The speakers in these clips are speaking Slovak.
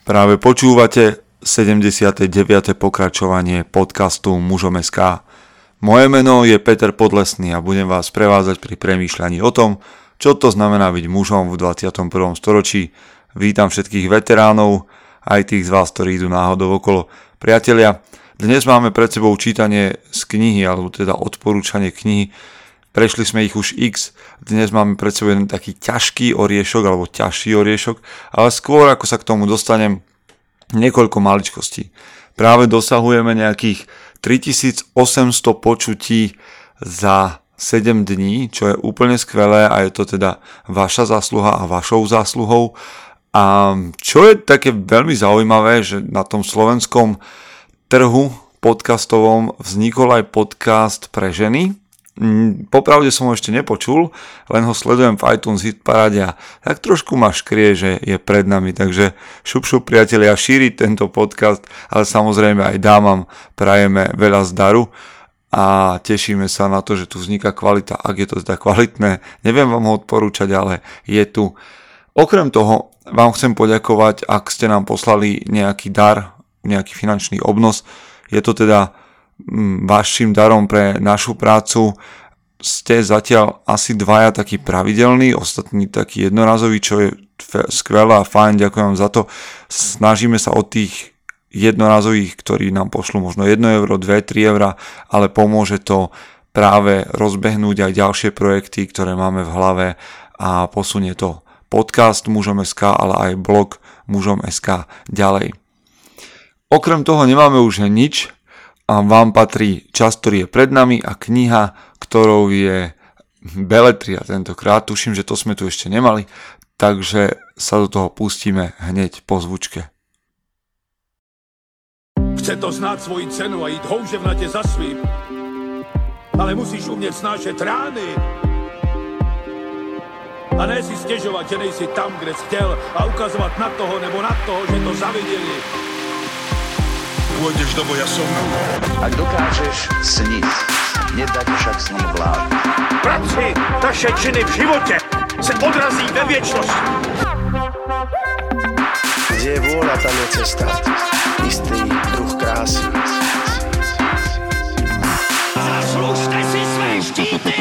Práve počúvate 79. pokračovanie podcastu Mužom SK. Moje meno je Peter Podlesný a budem vás prevázať pri premýšľaní o tom, čo to znamená byť mužom v 21. storočí. Vítam všetkých veteránov, aj tých z vás, ktorí idú náhodou okolo. Priatelia, dnes máme pred sebou čítanie z knihy, alebo teda odporúčanie knihy. Prešli sme ich už x, dnes máme pred sebou jeden taký ťažký oriešok, alebo ťažší oriešok, ale skôr ako sa k tomu dostanem, niekoľko maličkostí. Práve dosahujeme nejakých 3800 počutí za 7 dní, čo je úplne skvelé a je to teda vaša zásluha a vašou zásluhou. A čo je také veľmi zaujímavé, že na tom slovenskom trhu podcastovom vznikol aj podcast pre ženy, popravde som ho ešte nepočul, len ho sledujem v iTunes Hit Parade a tak trošku ma škrie, že je pred nami, takže šup šup priatelia, šíriť tento podcast, ale samozrejme aj dámam prajeme veľa zdaru a tešíme sa na to, že tu vzniká kvalita, ak je to teda kvalitné, neviem vám ho odporúčať, ale je tu. Okrem toho vám chcem poďakovať, ak ste nám poslali nejaký dar, nejaký finančný obnos, je to teda vašim darom pre našu prácu ste zatiaľ asi dvaja takí pravidelní, ostatní takí jednorazoví, čo je skvelé a fajn, ďakujem vám za to. Snažíme sa od tých jednorazových, ktorí nám pošlú možno 1 euro, 2, 3 eura, ale pomôže to práve rozbehnúť aj ďalšie projekty, ktoré máme v hlave a posunie to podcast mužom.sk, ale aj blog mužom.sk ďalej. Okrem toho nemáme už nič, a vám patrí čas, ktorý je pred nami a kniha, ktorou je Beletria tentokrát. Tuším, že to sme tu ešte nemali, takže sa do toho pustíme hneď po zvučke. Chce to znát svoji cenu a jít houževnatě za svým. Ale musíš umět snášet rány. A ne si stěžovat, že nejsi tam, kde jsi chtěl a ukazovat na toho nebo na toho, že to zaviděli pôjdeš do boja som. Ak dokážeš sniť, nedať však sním vlád. Práci taše činy v životě se odrazí ve věčnosti. Kde je vôľa, tam je cesta. Istý druh krásy. Zaslužte si své štíty!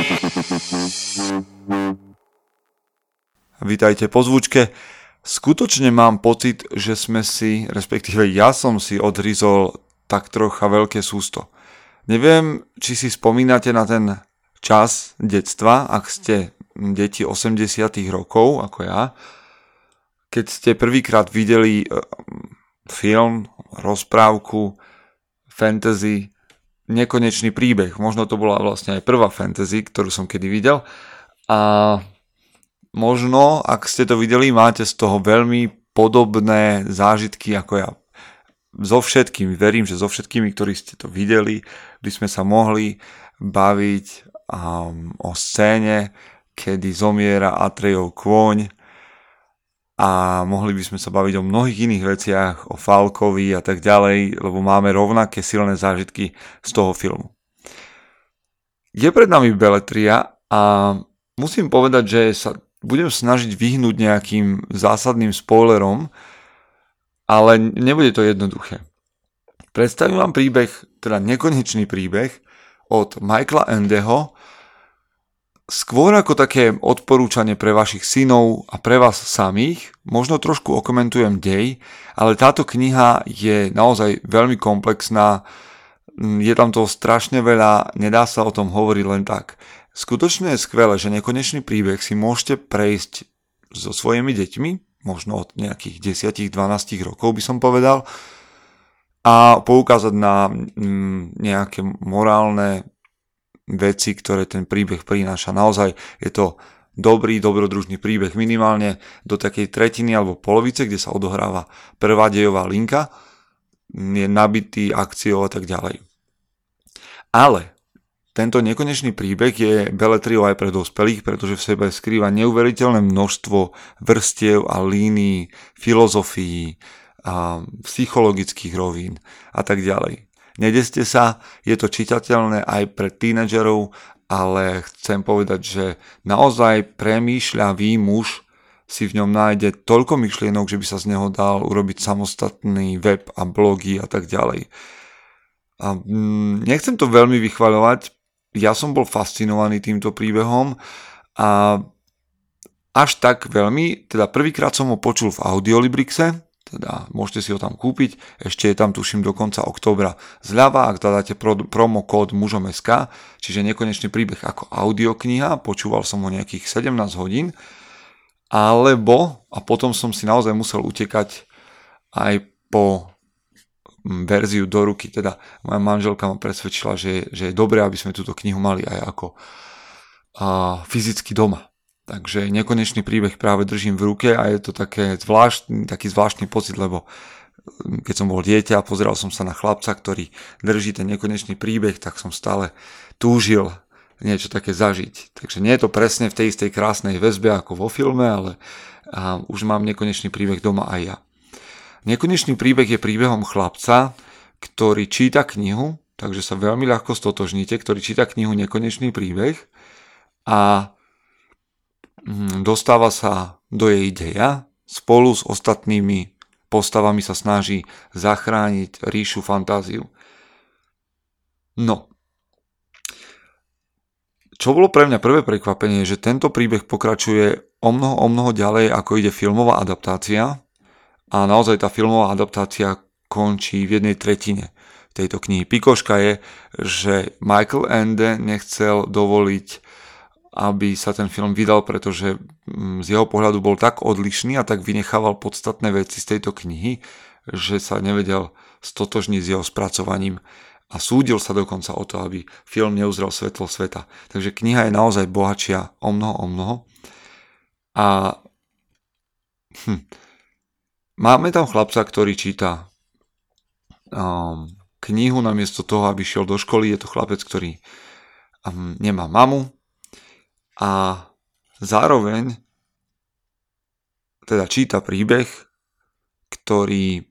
Vítajte po zvučke. Skutočne mám pocit, že sme si, respektíve ja som si odrizol tak trocha veľké sústo. Neviem, či si spomínate na ten čas detstva, ak ste deti 80 rokov, ako ja, keď ste prvýkrát videli e, film, rozprávku, fantasy, nekonečný príbeh. Možno to bola vlastne aj prvá fantasy, ktorú som kedy videl. A možno, ak ste to videli, máte z toho veľmi podobné zážitky ako ja. So všetkými, verím, že so všetkými, ktorí ste to videli, by sme sa mohli baviť um, o scéne, kedy zomiera Atrejov kôň a mohli by sme sa baviť o mnohých iných veciach, o Falkovi a tak ďalej, lebo máme rovnaké silné zážitky z toho filmu. Je pred nami Beletria a musím povedať, že sa budem snažiť vyhnúť nejakým zásadným spoilerom, ale nebude to jednoduché. Predstavím vám príbeh, teda nekonečný príbeh od Michaela Endeho, skôr ako také odporúčanie pre vašich synov a pre vás samých, možno trošku okomentujem dej, ale táto kniha je naozaj veľmi komplexná, je tam toho strašne veľa, nedá sa o tom hovoriť len tak. Skutočne je skvelé, že nekonečný príbeh si môžete prejsť so svojimi deťmi, možno od nejakých 10-12 rokov by som povedal, a poukázať na mm, nejaké morálne veci, ktoré ten príbeh prináša. Naozaj je to dobrý, dobrodružný príbeh minimálne do takej tretiny alebo polovice, kde sa odohráva prvá dejová linka, je nabitý akciou a tak ďalej. Ale tento nekonečný príbeh je beletriou aj pre dospelých, pretože v sebe skrýva neuveriteľné množstvo vrstiev a línií, filozofií, a psychologických rovín a tak ďalej. Nedeste sa, je to čitateľné aj pre tínedžerov, ale chcem povedať, že naozaj premýšľavý muž si v ňom nájde toľko myšlienok, že by sa z neho dal urobiť samostatný web a blogy a tak ďalej. A mm, nechcem to veľmi vychvaľovať, ja som bol fascinovaný týmto príbehom a až tak veľmi, teda prvýkrát som ho počul v Audiolibrixe, teda môžete si ho tam kúpiť, ešte je tam tuším do konca októbra zľava, ak dáte pro, promo kód mužom.sk, čiže nekonečný príbeh ako audiokniha, počúval som ho nejakých 17 hodín, alebo, a potom som si naozaj musel utekať aj po verziu do ruky, teda moja manželka ma presvedčila, že, že je dobré, aby sme túto knihu mali aj ako a, fyzicky doma. Takže nekonečný príbeh práve držím v ruke a je to také zvláštny, taký zvláštny pocit, lebo keď som bol dieťa a pozeral som sa na chlapca, ktorý drží ten nekonečný príbeh, tak som stále túžil niečo také zažiť. Takže nie je to presne v tej istej krásnej väzbe ako vo filme, ale a už mám nekonečný príbeh doma aj ja. Nekonečný príbeh je príbehom chlapca, ktorý číta knihu, takže sa veľmi ľahko stotožníte, ktorý číta knihu Nekonečný príbeh a mm, dostáva sa do jej deja, spolu s ostatnými postavami sa snaží zachrániť ríšu fantáziu. No, čo bolo pre mňa prvé prekvapenie, že tento príbeh pokračuje o mnoho, o mnoho ďalej, ako ide filmová adaptácia. A naozaj tá filmová adaptácia končí v jednej tretine tejto knihy. Pikoška je, že Michael Ende nechcel dovoliť, aby sa ten film vydal, pretože mm, z jeho pohľadu bol tak odlišný a tak vynechával podstatné veci z tejto knihy, že sa nevedel stotožniť s jeho spracovaním a súdil sa dokonca o to, aby film neuzrel svetlo sveta. Takže kniha je naozaj bohatšia o mnoho, o mnoho. A hm, máme tam chlapca, ktorý číta um, knihu namiesto toho, aby šiel do školy. Je to chlapec, ktorý um, nemá mamu a zároveň teda číta príbeh, ktorý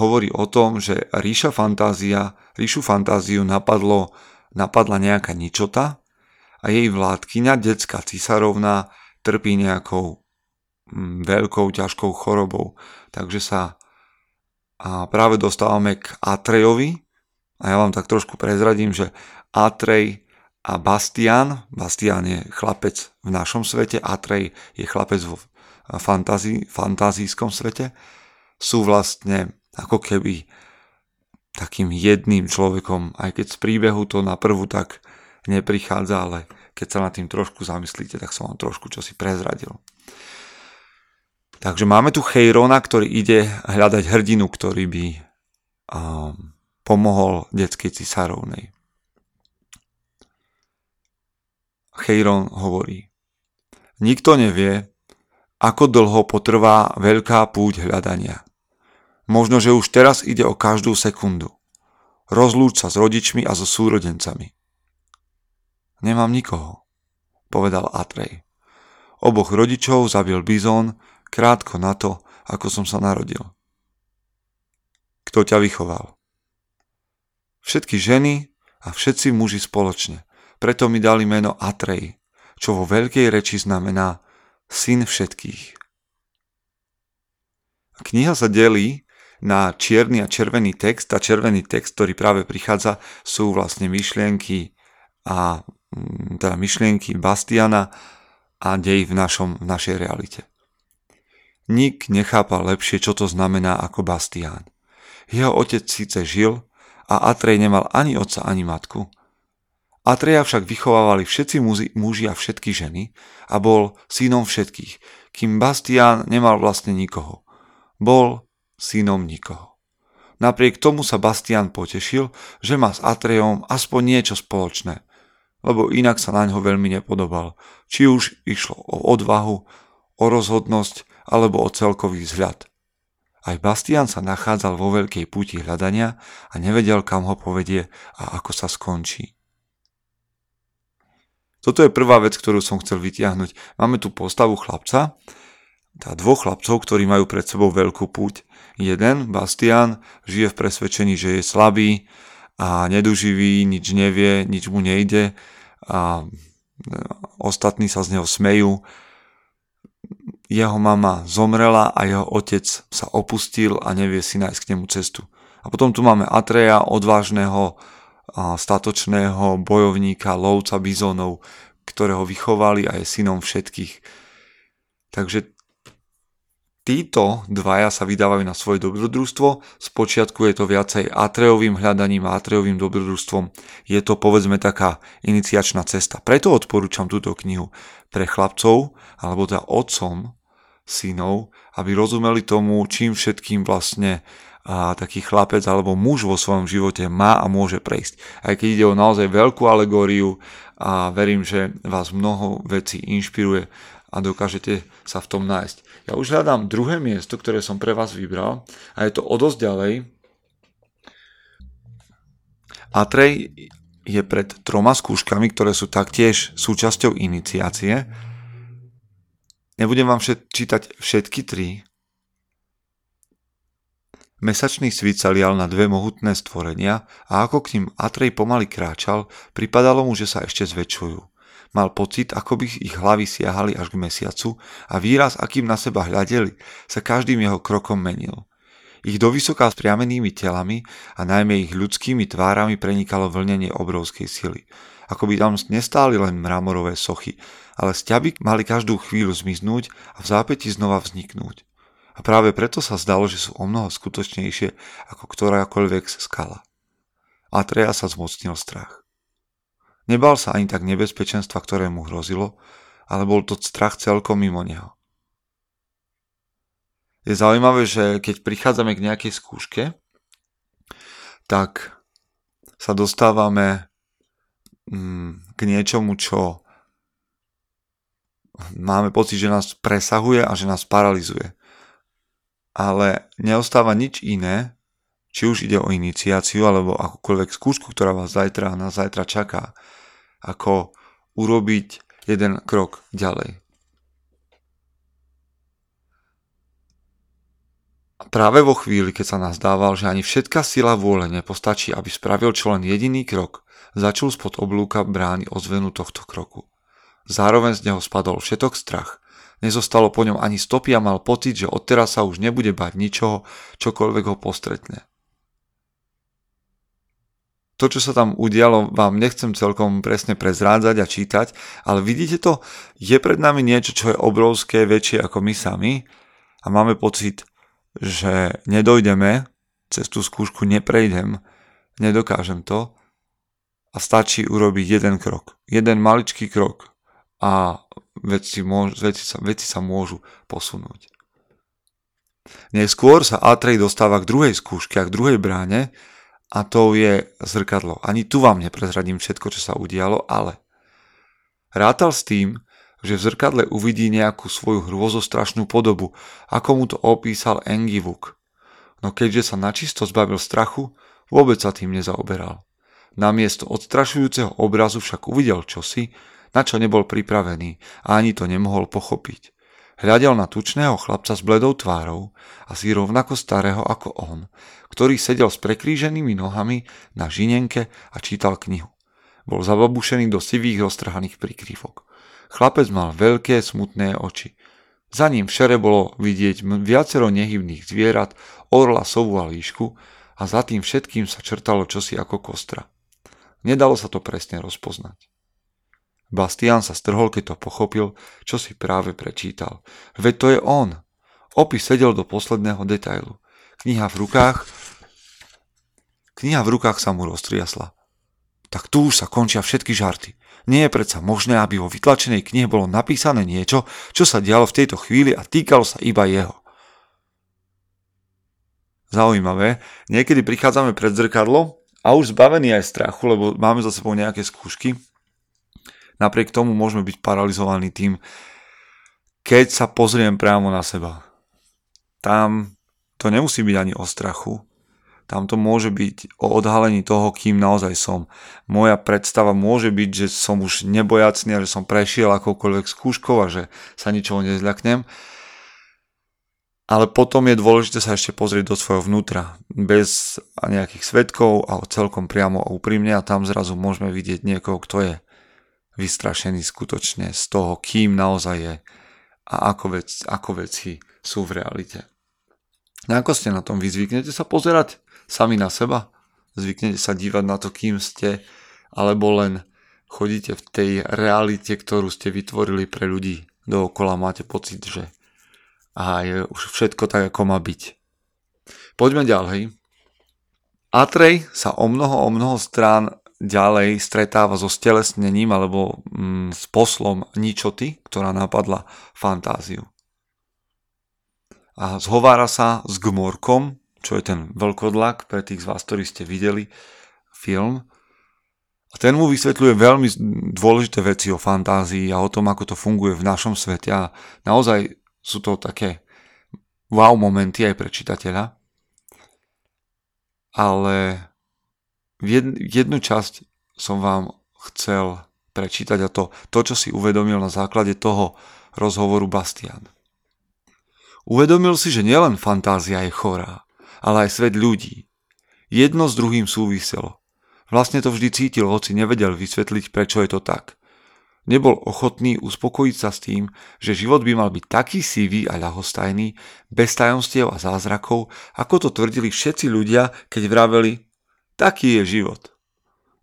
hovorí o tom, že ríša fantázia, ríšu fantáziu napadlo, napadla nejaká ničota a jej vládkyňa, detská cisarovna, trpí nejakou veľkou, ťažkou chorobou. Takže sa a práve dostávame k Atrejovi a ja vám tak trošku prezradím, že Atrej a Bastian, Bastian je chlapec v našom svete, Atrej je chlapec vo fantázijskom svete, sú vlastne ako keby takým jedným človekom, aj keď z príbehu to na prvú tak neprichádza, ale keď sa nad tým trošku zamyslíte, tak som vám trošku čo si prezradil. Takže máme tu Chejrona, ktorý ide hľadať hrdinu, ktorý by um, pomohol detskej cisárovnej. Chejron hovorí, nikto nevie, ako dlho potrvá veľká púť hľadania. Možno, že už teraz ide o každú sekundu. Rozlúč sa s rodičmi a so súrodencami. Nemám nikoho, povedal Atrej. Oboch rodičov zabil bizón krátko na to, ako som sa narodil. Kto ťa vychoval? Všetky ženy a všetci muži spoločne. Preto mi dali meno Atrej, čo vo veľkej reči znamená syn všetkých. Kniha sa delí na čierny a červený text. A červený text, ktorý práve prichádza, sú vlastne myšlienky a teda myšlienky Bastiana a dej v, našom, v našej realite. Nik nechápal lepšie, čo to znamená ako Bastián. Jeho otec síce žil a Atrej nemal ani otca, ani matku. Atreja však vychovávali všetci muži, muži a všetky ženy a bol synom všetkých, kým Bastián nemal vlastne nikoho. Bol synom nikoho. Napriek tomu sa Bastian potešil, že má s Atrejom aspoň niečo spoločné, lebo inak sa na ňo veľmi nepodobal, či už išlo o odvahu, o rozhodnosť alebo o celkový vzhľad. Aj Bastian sa nachádzal vo veľkej púti hľadania a nevedel, kam ho povedie a ako sa skončí. Toto je prvá vec, ktorú som chcel vytiahnuť. Máme tu postavu chlapca, tá dvoch chlapcov, ktorí majú pred sebou veľkú púť. Jeden, Bastian, žije v presvedčení, že je slabý a neduživý, nič nevie, nič mu nejde a ostatní sa z neho smejú. Jeho mama zomrela a jeho otec sa opustil a nevie si nájsť k nemu cestu. A potom tu máme Atreja, odvážneho, statočného bojovníka, lovca bizónov, ktorého vychovali a je synom všetkých. Takže títo dvaja sa vydávajú na svoje dobrodružstvo. Spočiatku je to viacej Atreovým hľadaním a Atreovým dobrodružstvom. Je to povedzme taká iniciačná cesta. Preto odporúčam túto knihu pre chlapcov, alebo teda otcom synov, aby rozumeli tomu, čím všetkým vlastne a taký chlapec alebo muž vo svojom živote má a môže prejsť. Aj keď ide o naozaj veľkú alegóriu a verím, že vás mnoho vecí inšpiruje a dokážete sa v tom nájsť. Ja už hľadám druhé miesto, ktoré som pre vás vybral a je to o dosť ďalej. Atrej je pred troma skúškami, ktoré sú taktiež súčasťou iniciácie. Nebudem vám všet, čítať všetky tri, Mesačný svit sa lial na dve mohutné stvorenia a ako k ním Atrej pomaly kráčal, pripadalo mu, že sa ešte zväčšujú. Mal pocit, ako by ich hlavy siahali až k mesiacu a výraz, akým na seba hľadeli, sa každým jeho krokom menil. Ich dovysoká spriamenými telami a najmä ich ľudskými tvárami prenikalo vlnenie obrovskej sily. Ako by tam nestáli len mramorové sochy, ale sťaby mali každú chvíľu zmiznúť a v zápäti znova vzniknúť a práve preto sa zdalo, že sú o mnoho skutočnejšie ako ktorákoľvek skala. A Treja sa zmocnil strach. Nebal sa ani tak nebezpečenstva, ktoré mu hrozilo, ale bol to strach celkom mimo neho. Je zaujímavé, že keď prichádzame k nejakej skúške, tak sa dostávame k niečomu, čo máme pocit, že nás presahuje a že nás paralizuje ale neostáva nič iné, či už ide o iniciáciu alebo akúkoľvek skúšku, ktorá vás zajtra na zajtra čaká, ako urobiť jeden krok ďalej. A práve vo chvíli, keď sa nás dával, že ani všetká sila vôle nepostačí, aby spravil čo len jediný krok, začul spod oblúka brány ozvenu tohto kroku. Zároveň z neho spadol všetok strach Nezostalo po ňom ani stopy a mal pocit, že odteraz sa už nebude bať ničoho, čokoľvek ho postretne. To, čo sa tam udialo, vám nechcem celkom presne prezrádzať a čítať, ale vidíte to, je pred nami niečo, čo je obrovské, väčšie ako my sami a máme pocit, že nedojdeme, cez tú skúšku neprejdem, nedokážem to a stačí urobiť jeden krok. Jeden maličký krok a veci, môž, veci, sa, veci sa môžu posunúť. Neskôr sa Atrej dostáva k druhej skúške a k druhej bráne a to je zrkadlo. Ani tu vám neprezradím všetko, čo sa udialo, ale rátal s tým, že v zrkadle uvidí nejakú svoju hrôzostrašnú podobu, ako mu to opísal Engivuk. No keďže sa načisto zbavil strachu, vôbec sa tým nezaoberal. Namiesto odstrašujúceho obrazu však uvidel čosi, na čo nebol pripravený a ani to nemohol pochopiť. Hľadel na tučného chlapca s bledou tvárou, asi rovnako starého ako on, ktorý sedel s prekríženými nohami na žinenke a čítal knihu. Bol zababušený do sivých roztrhaných prikrývok. Chlapec mal veľké smutné oči. Za ním všere bolo vidieť viacero nehybných zvierat, orla, sovu a líšku a za tým všetkým sa črtalo čosi ako kostra. Nedalo sa to presne rozpoznať. Bastian sa strhol, keď to pochopil, čo si práve prečítal. Veď to je on. Opis sedel do posledného detailu. Kniha v rukách... Kniha v rukách sa mu roztriasla. Tak tu už sa končia všetky žarty. Nie je predsa možné, aby vo vytlačenej knihe bolo napísané niečo, čo sa dialo v tejto chvíli a týkalo sa iba jeho. Zaujímavé, niekedy prichádzame pred zrkadlo a už zbavený aj strachu, lebo máme za sebou nejaké skúšky, Napriek tomu môžeme byť paralizovaní tým, keď sa pozriem priamo na seba. Tam to nemusí byť ani o strachu, tam to môže byť o odhalení toho, kým naozaj som. Moja predstava môže byť, že som už nebojacný a že som prešiel akoukoľvek skúškou a že sa ničoho nezľaknem. Ale potom je dôležité sa ešte pozrieť do svojho vnútra, bez nejakých svetkov a celkom priamo a úprimne a tam zrazu môžeme vidieť niekoho, kto je vystrašený skutočne z toho, kým naozaj je a ako, vec, ako veci sú v realite. No ako ste na tom? Vy zvyknete sa pozerať sami na seba? Zvyknete sa dívať na to, kým ste, alebo len chodíte v tej realite, ktorú ste vytvorili pre ľudí dookola, máte pocit, že a je už všetko tak, ako má byť. Poďme ďalej. Atrej sa o mnoho, o mnoho strán ďalej stretáva so stelesnením alebo mm, s poslom ničoty, ktorá napadla fantáziu. A zhovára sa s Gmorkom, čo je ten veľkodlak pre tých z vás, ktorí ste videli film. A ten mu vysvetľuje veľmi dôležité veci o fantázii a o tom, ako to funguje v našom svete. A naozaj sú to také wow momenty aj pre čitateľa ale jednu časť som vám chcel prečítať a to, to, čo si uvedomil na základe toho rozhovoru Bastian. Uvedomil si, že nielen fantázia je chorá, ale aj svet ľudí. Jedno s druhým súviselo. Vlastne to vždy cítil, hoci nevedel vysvetliť, prečo je to tak nebol ochotný uspokojiť sa s tým, že život by mal byť taký sivý a ľahostajný, bez tajomstiev a zázrakov, ako to tvrdili všetci ľudia, keď vraveli, taký je život.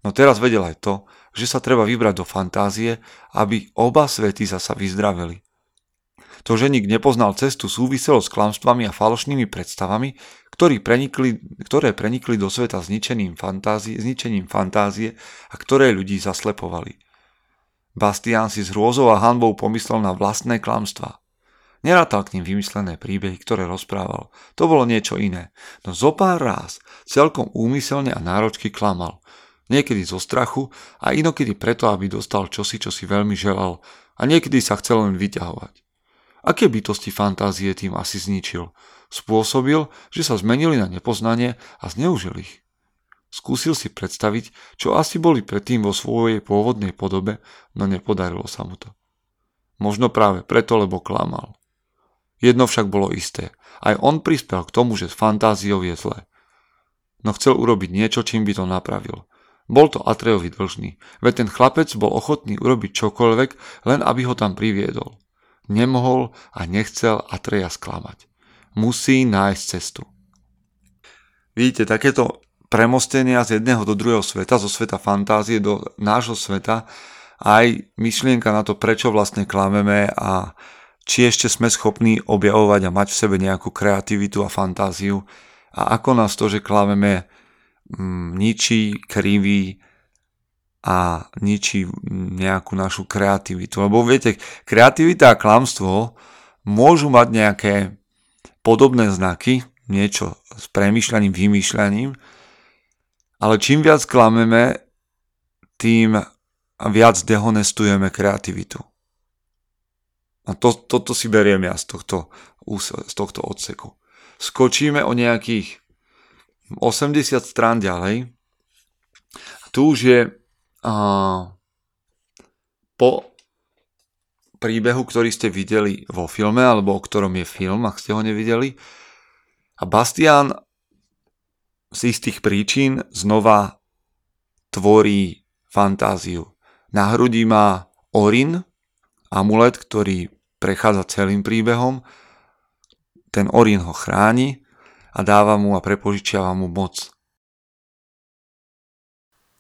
No teraz vedel aj to, že sa treba vybrať do fantázie, aby oba svety zasa vyzdraveli. To, že nik nepoznal cestu, súviselo s klamstvami a falošnými predstavami, ktoré prenikli, ktoré prenikli do sveta zničením fantázie, zničením fantázie a ktoré ľudí zaslepovali. Bastian si s hrôzou a hanbou pomyslel na vlastné klamstvá. Nerátal k ním vymyslené príbehy, ktoré rozprával. To bolo niečo iné. No zo pár ráz celkom úmyselne a náročky klamal. Niekedy zo strachu a inokedy preto, aby dostal čosi, čo si veľmi želal a niekedy sa chcel len vyťahovať. Aké bytosti fantázie tým asi zničil? Spôsobil, že sa zmenili na nepoznanie a zneužil ich. Skúsil si predstaviť, čo asi boli predtým vo svojej pôvodnej podobe, no nepodarilo sa mu to. Možno práve preto, lebo klamal. Jedno však bolo isté. Aj on prispel k tomu, že s fantáziou je zlé. No chcel urobiť niečo, čím by to napravil. Bol to Atrejovi dlžný, veď ten chlapec bol ochotný urobiť čokoľvek, len aby ho tam priviedol. Nemohol a nechcel Atreja sklamať. Musí nájsť cestu. Vidíte, takéto premostenia z jedného do druhého sveta, zo sveta fantázie do nášho sveta, aj myšlienka na to, prečo vlastne klameme a či ešte sme schopní objavovať a mať v sebe nejakú kreativitu a fantáziu a ako nás to, že klameme, mm, ničí, kriví a ničí nejakú našu kreativitu. Lebo viete, kreativita a klamstvo môžu mať nejaké podobné znaky, niečo s premýšľaním, vymýšľaním, ale čím viac klameme, tým viac dehonestujeme kreativitu. A to, toto si beriem ja z tohto, z tohto odseku. Skočíme o nejakých 80 strán ďalej. Tu už je a, po príbehu, ktorý ste videli vo filme, alebo o ktorom je film, ak ste ho nevideli. A Bastian z istých príčin znova tvorí fantáziu. Na hrudi má Orin, amulet, ktorý prechádza celým príbehom. Ten Orin ho chráni a dáva mu a prepožičiava mu moc.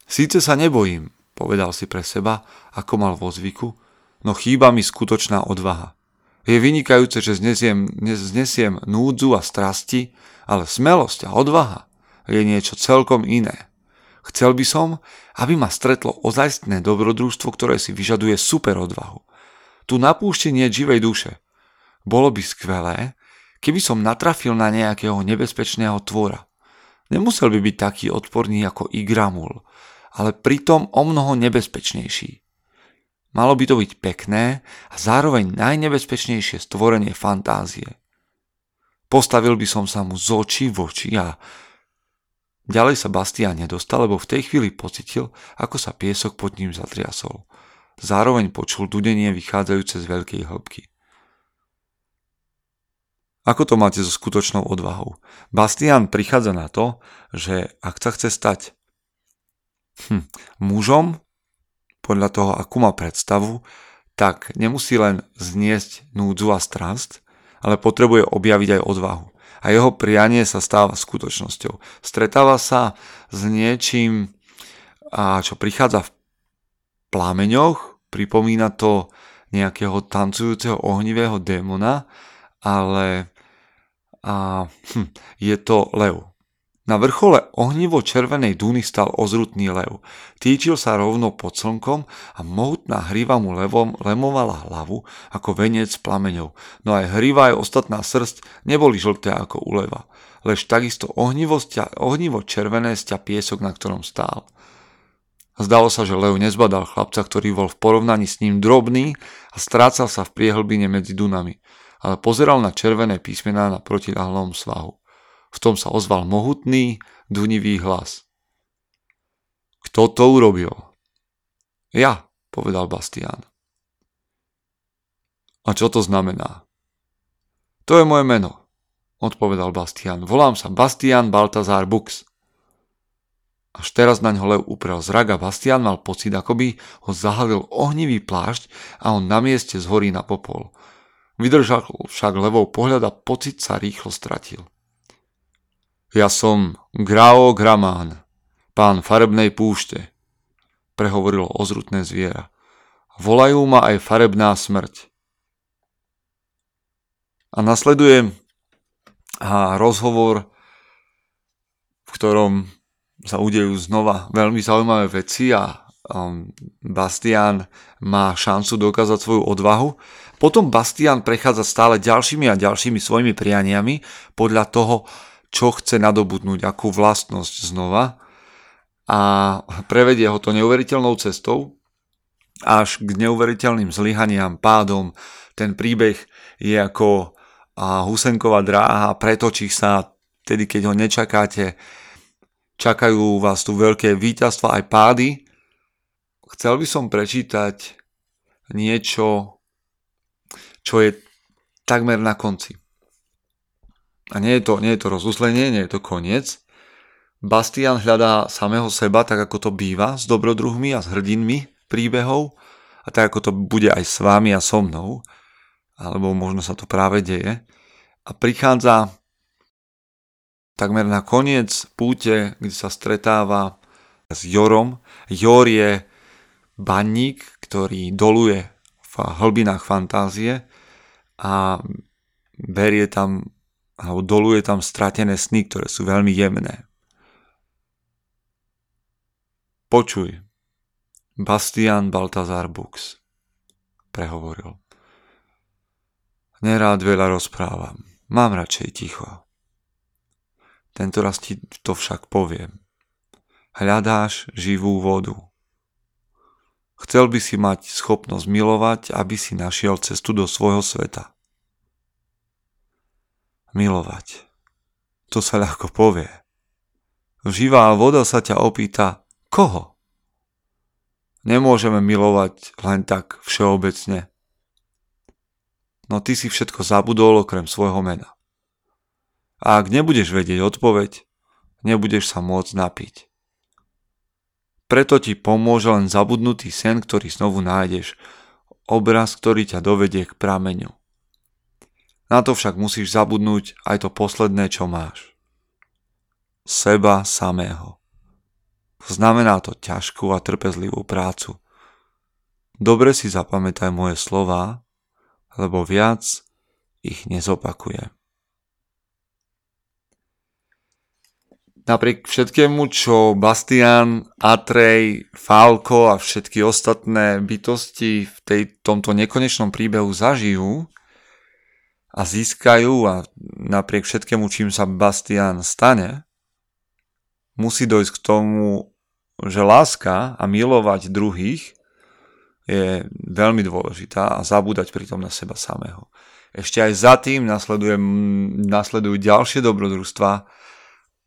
Síce sa nebojím, povedal si pre seba, ako mal vo zvyku, no chýba mi skutočná odvaha. Je vynikajúce, že znesiem, znesiem núdzu a strasti, ale smelosť a odvaha je niečo celkom iné. Chcel by som, aby ma stretlo ozajstné dobrodružstvo, ktoré si vyžaduje super odvahu. Tu na púšti nie živej duše. Bolo by skvelé, keby som natrafil na nejakého nebezpečného tvora. Nemusel by byť taký odporný ako Igramul, ale pritom o mnoho nebezpečnejší. Malo by to byť pekné a zároveň najnebezpečnejšie stvorenie fantázie. Postavil by som sa mu z očí v oči a Ďalej sa Bastian nedostal, lebo v tej chvíli pocitil, ako sa piesok pod ním zatriasol. Zároveň počul dudenie vychádzajúce z veľkej hĺbky. Ako to máte so skutočnou odvahou? Bastian prichádza na to, že ak sa chce stať hm, mužom, podľa toho, akú má predstavu, tak nemusí len zniesť núdzu a strast, ale potrebuje objaviť aj odvahu. A jeho prianie sa stáva skutočnosťou. Stretáva sa s niečím, čo prichádza v plámeňoch, pripomína to nejakého tancujúceho ohnivého démona, ale a, hm, je to lev. Na vrchole ohnivo červenej duny stal ozrutný lev. Týčil sa rovno pod slnkom a mohutná hriva mu levom lemovala hlavu ako venec plameňov. No aj hriva aj ostatná srst neboli žlté ako u leva. Lež takisto ohnivo, červené stia piesok, na ktorom stál. Zdalo sa, že lev nezbadal chlapca, ktorý bol v porovnaní s ním drobný a strácal sa v priehlbine medzi dunami, ale pozeral na červené písmená na protilahlom svahu. V tom sa ozval mohutný, dunivý hlas. Kto to urobil? Ja, povedal Bastian. A čo to znamená? To je moje meno, odpovedal Bastian. Volám sa Bastian Baltazar Bux. Až teraz na ňo lev uprel zrak a Bastian mal pocit, ako by ho zahalil ohnivý plášť a on na mieste zhorí na popol. Vydržal však levou pohľad a pocit sa rýchlo stratil. Ja som Grao Gramán, pán farebnej púšte, prehovorilo ozrutné zviera. Volajú ma aj farebná smrť. A nasleduje rozhovor, v ktorom sa udejú znova veľmi zaujímavé veci a um, Bastian má šancu dokázať svoju odvahu. Potom Bastian prechádza stále ďalšími a ďalšími svojimi prianiami podľa toho, čo chce nadobudnúť, akú vlastnosť znova a prevedie ho to neuveriteľnou cestou až k neuveriteľným zlyhaniam, pádom. Ten príbeh je ako husenková dráha, pretočí sa tedy, keď ho nečakáte. Čakajú vás tu veľké víťazstva aj pády. Chcel by som prečítať niečo, čo je takmer na konci. A nie je to, nie je to rozuzlenie, nie je to koniec. Bastian hľadá samého seba, tak ako to býva s dobrodruhmi a s hrdinmi príbehov a tak ako to bude aj s vámi a so mnou, alebo možno sa to práve deje. A prichádza takmer na koniec púte, kde sa stretáva s Jorom. Jor je baník, ktorý doluje v hlbinách fantázie a berie tam alebo doluje tam stratené sny, ktoré sú veľmi jemné. Počuj, Bastian Baltazar Bux, prehovoril. Nerád veľa rozprávam, mám radšej ticho. Tento raz ti to však poviem. Hľadáš živú vodu. Chcel by si mať schopnosť milovať, aby si našiel cestu do svojho sveta milovať. To sa ľahko povie. Živá voda sa ťa opýta, koho? Nemôžeme milovať len tak všeobecne. No ty si všetko zabudol okrem svojho mena. A ak nebudeš vedieť odpoveď, nebudeš sa môcť napiť. Preto ti pomôže len zabudnutý sen, ktorý znovu nájdeš, obraz, ktorý ťa dovedie k prameňu. Na to však musíš zabudnúť aj to posledné, čo máš. Seba samého. Znamená to ťažkú a trpezlivú prácu. Dobre si zapamätaj moje slova, lebo viac ich nezopakujem. Napriek všetkému, čo Bastian, Atrej, Falko a všetky ostatné bytosti v tej, tomto nekonečnom príbehu zažijú, a získajú a napriek všetkému, čím sa Bastian stane, musí dojsť k tomu, že láska a milovať druhých je veľmi dôležitá a zabúdať pritom na seba samého. Ešte aj za tým nasledujú ďalšie dobrodružstva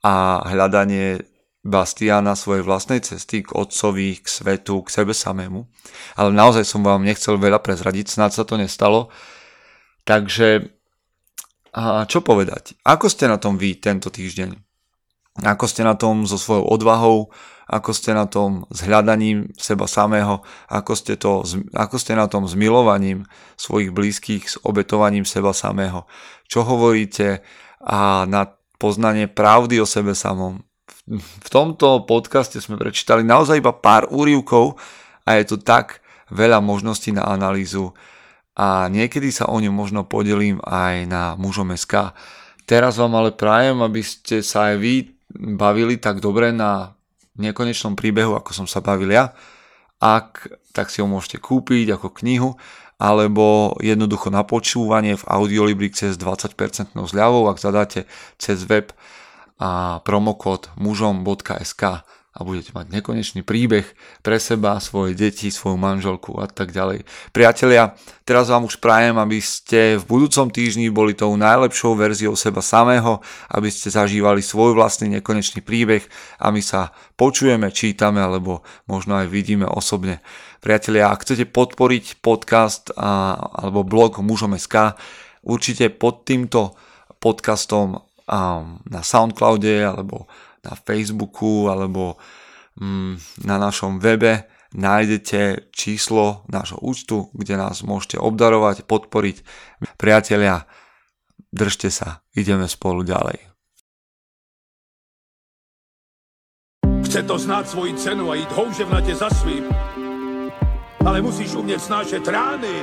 a hľadanie Bastiana svojej vlastnej cesty k otcovi, k svetu, k sebe samému. Ale naozaj som vám nechcel veľa prezradiť, snad sa to nestalo. Takže a čo povedať? Ako ste na tom vy tento týždeň? ako ste na tom so svojou odvahou, ako ste na tom s hľadaním seba samého, ako ste, to, ako ste na tom s milovaním svojich blízkych, s obetovaním seba samého, čo hovoríte a na poznanie pravdy o sebe samom. V tomto podcaste sme prečítali naozaj iba pár úrivkov a je tu tak veľa možností na analýzu a niekedy sa o ňu možno podelím aj na mužom SK. Teraz vám ale prajem, aby ste sa aj vy bavili tak dobre na nekonečnom príbehu, ako som sa bavil ja. Ak, tak si ho môžete kúpiť ako knihu, alebo jednoducho na počúvanie v Audiolibri cez 20% zľavou, ak zadáte cez web a promokód mužom.sk a budete mať nekonečný príbeh pre seba, svoje deti, svoju manželku a tak ďalej. Priatelia, teraz vám už prajem, aby ste v budúcom týždni boli tou najlepšou verziou seba samého, aby ste zažívali svoj vlastný nekonečný príbeh a my sa počujeme, čítame alebo možno aj vidíme osobne. Priatelia, ak chcete podporiť podcast a, alebo blog mužom.sk, určite pod týmto podcastom na Soundcloude alebo na Facebooku alebo mm, na našom webe nájdete číslo nášho účtu, kde nás môžete obdarovať, podporiť. Priatelia, držte sa, ideme spolu ďalej. Chce to znát svoji cenu a jít houževnatě za svým. Ale musíš umět snášet rány.